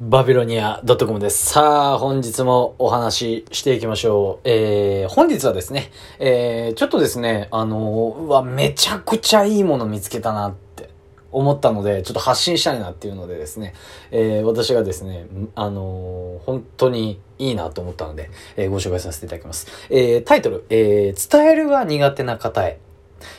バビロニア .com です。さあ、本日もお話ししていきましょう。えー、本日はですね、えー、ちょっとですね、あのーうわ、めちゃくちゃいいもの見つけたなって思ったので、ちょっと発信したいなっていうのでですね、えー、私がですね、あのー本当にいいなと思ったので、えーご紹介させていただきます。えー、タイトル、えー、伝えるが苦手な方へ。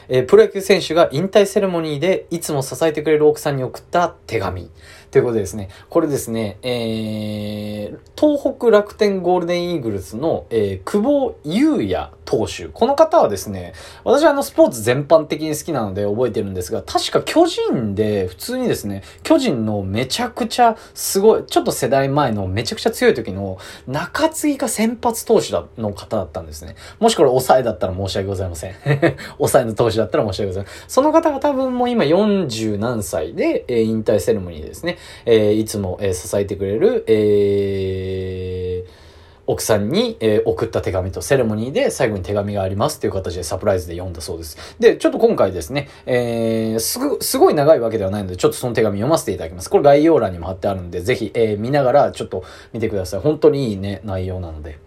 えープロ野球選手が引退セレモニーでいつも支えてくれる奥さんに送った手紙。ということでですね、これですね、えー、東北楽天ゴールデンイーグルスの、えー、久保優也投手。この方はですね、私はあのスポーツ全般的に好きなので覚えてるんですが、確か巨人で普通にですね、巨人のめちゃくちゃすごい、ちょっと世代前のめちゃくちゃ強い時の中継ぎが先発投手だの方だったんですね。もしこれ抑えだったら申し訳ございません。抑えの投手だったら申し訳ございません。その方が多分もう今40何歳で、えー引退セレモニーですね、えーいつも、えー支えてくれる、えー奥さんに、え送った手紙とセレモニーで最後に手紙がありますっていう形でサプライズで読んだそうです。で、ちょっと今回ですね、えーすぐ、すごい長いわけではないので、ちょっとその手紙読ませていただきます。これ概要欄にも貼ってあるんで、ぜひ、えー見ながらちょっと見てください。本当にいいね、内容なので。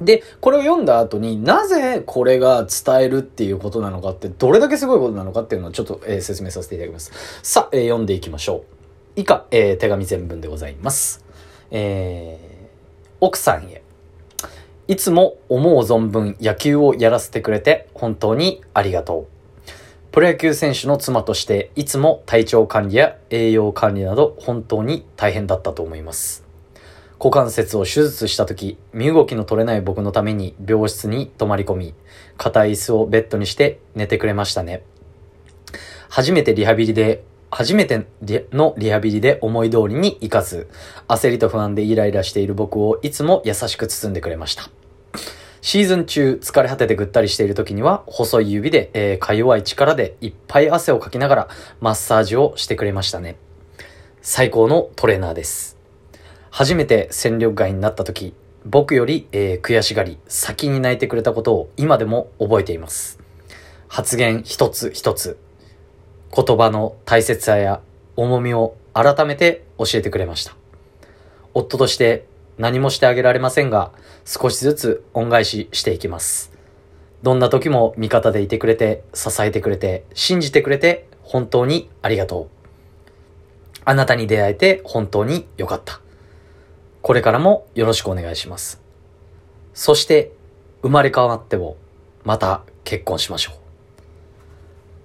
で、これを読んだ後になぜこれが伝えるっていうことなのかって、どれだけすごいことなのかっていうのをちょっと、えー説明させていただきます。さあ、え読んでいきましょう。以下、えー手紙全文でございます。えー奥さんへ。いつも思う存分野球をやらせてくれて本当にありがとう。プロ野球選手の妻としていつも体調管理や栄養管理など本当に大変だったと思います。股関節を手術した時、身動きの取れない僕のために病室に泊まり込み、硬い椅子をベッドにして寝てくれましたね。初めてリハビリで、初めてのリハビリで思い通りにいかず、焦りと不安でイライラしている僕をいつも優しく包んでくれました。シーズン中、疲れ果ててぐったりしている時には、細い指で、えーか弱い力でいっぱい汗をかきながら、マッサージをしてくれましたね。最高のトレーナーです。初めて戦力外になった時、僕より、えー悔しがり、先に泣いてくれたことを今でも覚えています。発言一つ一つ、言葉の大切さや重みを改めて教えてくれました。夫として何もしてあげられませんが、少しずつ恩返ししていきます。どんな時も味方でいてくれて、支えてくれて、信じてくれて、本当にありがとう。あなたに出会えて本当に良かった。これからもよろしくお願いします。そして、生まれ変わっても、また結婚しましょう。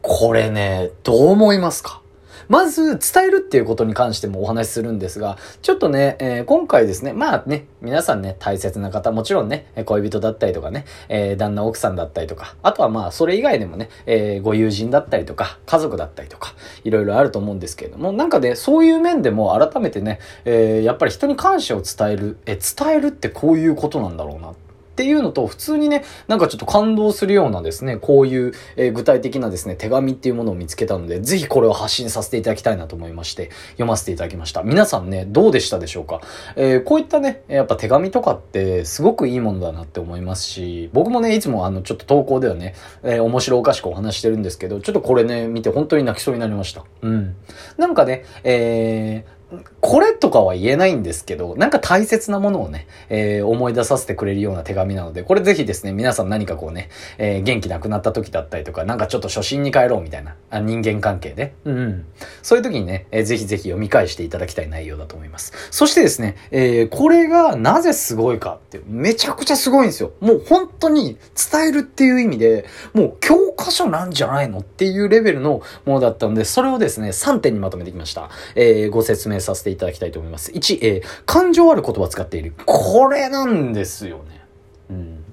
これね、どう思いますか？まず、伝えるっていうことに関してもお話しするんですが、ちょっとね、えー今回ですね、まあね、皆さんね、大切な方、もちろんね、恋人だったりとかね、えー旦那奥さんだったりとか、あとはまあ、それ以外でもね、えーご友人だったりとか、家族だったりとか、いろいろあると思うんですけれども、なんかね、そういう面でも改めてね、えやっぱり人に感謝を伝える、え伝えるってこういうことなんだろうな。ってっていうのと、普通にね、なんかちょっと感動するようなですね、こういう、えー具体的なですね、手紙っていうものを見つけたので、ぜひこれを発信させていただきたいなと思いまして、読ませていただきました。皆さんね、どうでしたでしょうか？えーこういったね、やっぱ手紙とかってすごくいいものだなって思いますし、僕もね、いつもあの、ちょっと投稿ではね、えー面白おかしくお話してるんですけど、ちょっとこれね、見て本当に泣きそうになりました。うん。なんかね、えーこれとかは言えないんですけど、なんか大切なものをね、えー思い出させてくれるような手紙なので、これぜひですね、皆さん何かこうね、えー元気なくなった時だったりとか、なんかちょっと初心に帰ろうみたいな、あ人間関係で。うん、うん。そういう時にね、えーぜひぜひ読み返していただきたい内容だと思います。そしてですね、えーこれがなぜすごいかって、めちゃくちゃすごいんですよ。もう本当に伝えるっていう意味で、もう教科書なんじゃないのっていうレベルのものだったので、それをですね、3点にまとめてきました。えーご説明明させていただきたいと思います。1、えー感情ある言葉を使っている。これなんですよね。うん。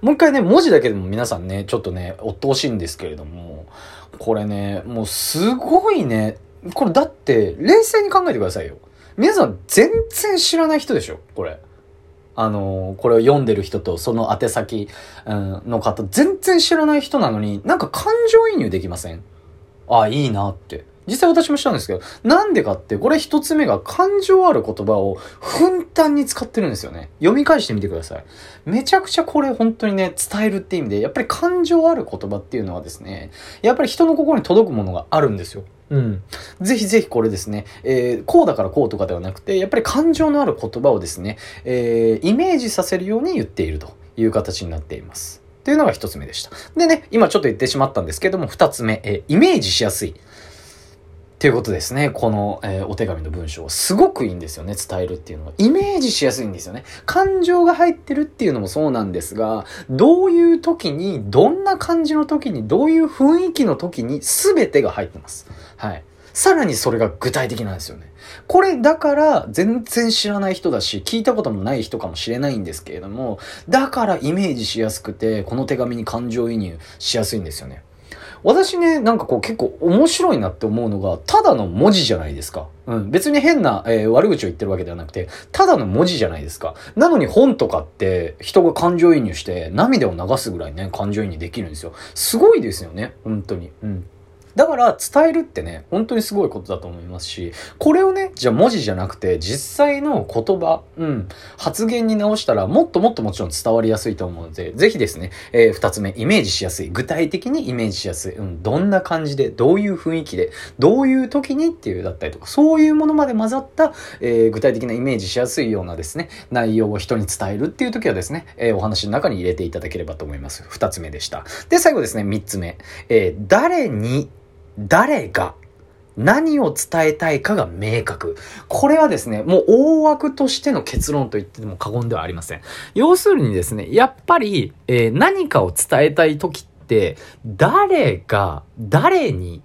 もう一回ね、文字だけでも皆さんね、ちょっとね、追ってほしいんですけれども、これね、もうすごいね、これだって、冷静に考えてくださいよ。皆さん全然知らない人でしょこれ。あのーこれを読んでる人とその宛先、うん、の方、全然知らない人なのに、なんか感情移入できません？あ、いいなって。実際私もしたんですけど、なんでかって、これ一つ目が感情ある言葉をふんだんに使ってるんですよね。読み返してみてください。めちゃくちゃこれ本当にね、伝えるって意味で、やっぱり感情ある言葉っていうのはですね、やっぱり人の心に届くものがあるんですよ。うん。ぜひぜひこれですね、えー、こうだからこうとかではなくて、やっぱり感情のある言葉をですね、えー、イメージさせるように言っているという形になっています。っていうのが一つ目でした。でね、今ちょっと言ってしまったんですけども、二つ目、えー、イメージしやすい。っていうことですね。この、えー、お手紙の文章はすごくいいんですよね。伝えるっていうのは。イメージしやすいんですよね。感情が入ってるっていうのもそうなんですが、どういう時に、どんな感じの時に、どういう雰囲気の時に全てが入ってます。はい。さらにそれが具体的なんですよね。これだから全然知らない人だし、聞いたこともない人かもしれないんですけれども、だからイメージしやすくて、この手紙に感情移入しやすいんですよね。私ね、なんかこう結構面白いなって思うのが、ただの文字じゃないですか。うん。別に変な、えー、悪口を言ってるわけではなくて、ただの文字じゃないですか。なのに本とかって人が感情移入して涙を流すぐらいね、感情移入できるんですよ。すごいですよね。本当に。うん。だから伝えるってね、本当にすごいことだと思いますし、これをね、じゃあ文字じゃなくて実際の言葉、うん、発言に直したらもっともっともちろん伝わりやすいと思うので、ぜひですね、えー、二つ目、イメージしやすい。具体的にイメージしやすい。うん、どんな感じで、どういう雰囲気で、どういう時にっていうだったりとか、そういうものまで混ざった、えー、具体的なイメージしやすいようなですね、内容を人に伝えるっていう時はですね、えー、お話の中に入れていただければと思います。二つ目でした。で、最後ですね、三つ目。えー、誰に誰が何を伝えたいかが明確。これはですね、もう大枠としての結論と言っても過言ではありません。要するにですね、やっぱり、えー、何かを伝えたい時って、誰が誰に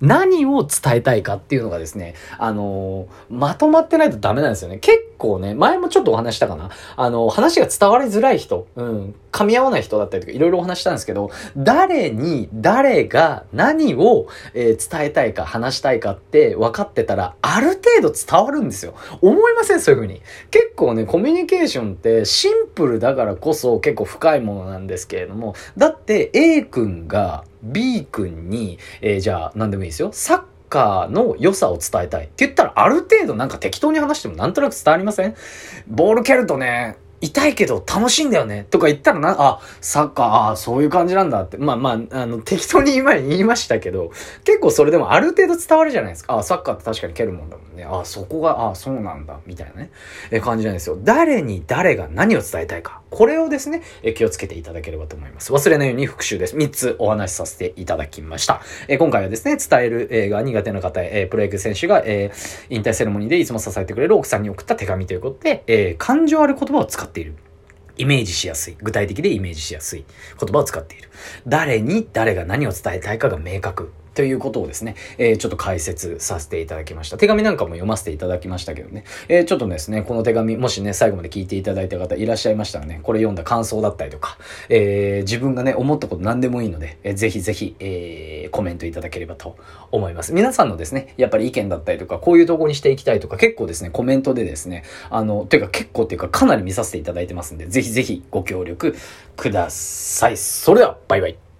何を伝えたいかっていうのがですね、あのー、まとまってないとダメなんですよね。結構ね、前もちょっとお話したかな？あの、話が伝わりづらい人、うん、噛み合わない人だったりとかいろいろお話したんですけど、誰に誰が何を、えー、伝えたいか話したいかって分かってたら、ある程度伝わるんですよ。思いません？そういう風に。結構ね、コミュニケーションってシンプルだからこそ結構深いものなんですけれども、だって A 君が B 君に、えー、じゃあ何でもいいですよ。サッカーの良さを伝えたいって言ったらある程度なんか適当に話してもなんとなく伝わりません？ボール蹴るとね、痛いけど楽しいんだよねとか言ったらな、あ、サッカー、ああ、そういう感じなんだって。まあまあ、あの、適当に今言いましたけど、結構それでもある程度伝わるじゃないですか。あ、サッカーって確かに蹴るもんだもんね。あ、そこが、あ、そうなんだ、みたいなね、え感じなんですよ。誰に誰が何を伝えたいか。これをですね、え気をつけていただければと思います。忘れないように復習です。3つお話しさせていただきました。え今回はですね、伝える映画苦手な方へ、えプロ野球選手が、え引退セレモニーでいつも支えてくれる奥さんに送った手紙ということで、え感情ある言葉を使っている。イメージしやすい。具体的でイメージしやすい言葉を使っている。誰に誰が何を伝えたいかが明確。ということをですね、えー、ちょっと解説させていただきました。手紙なんかも読ませていただきましたけどね、えー、ちょっとですね、この手紙、もしね、最後まで聞いていただいた方いらっしゃいましたらね、これ読んだ感想だったりとか、えー、自分がね、思ったこと何でもいいので、えー、ぜひぜひ、えー、コメントいただければと思います。皆さんのですね、やっぱり意見だったりとか、こういう投稿にしていきたいとか、結構ですね、コメントでですね、あの、というか結構っていうか、かなり見させていただいてますんで、ぜひぜひご協力ください。それでは、バイバイ。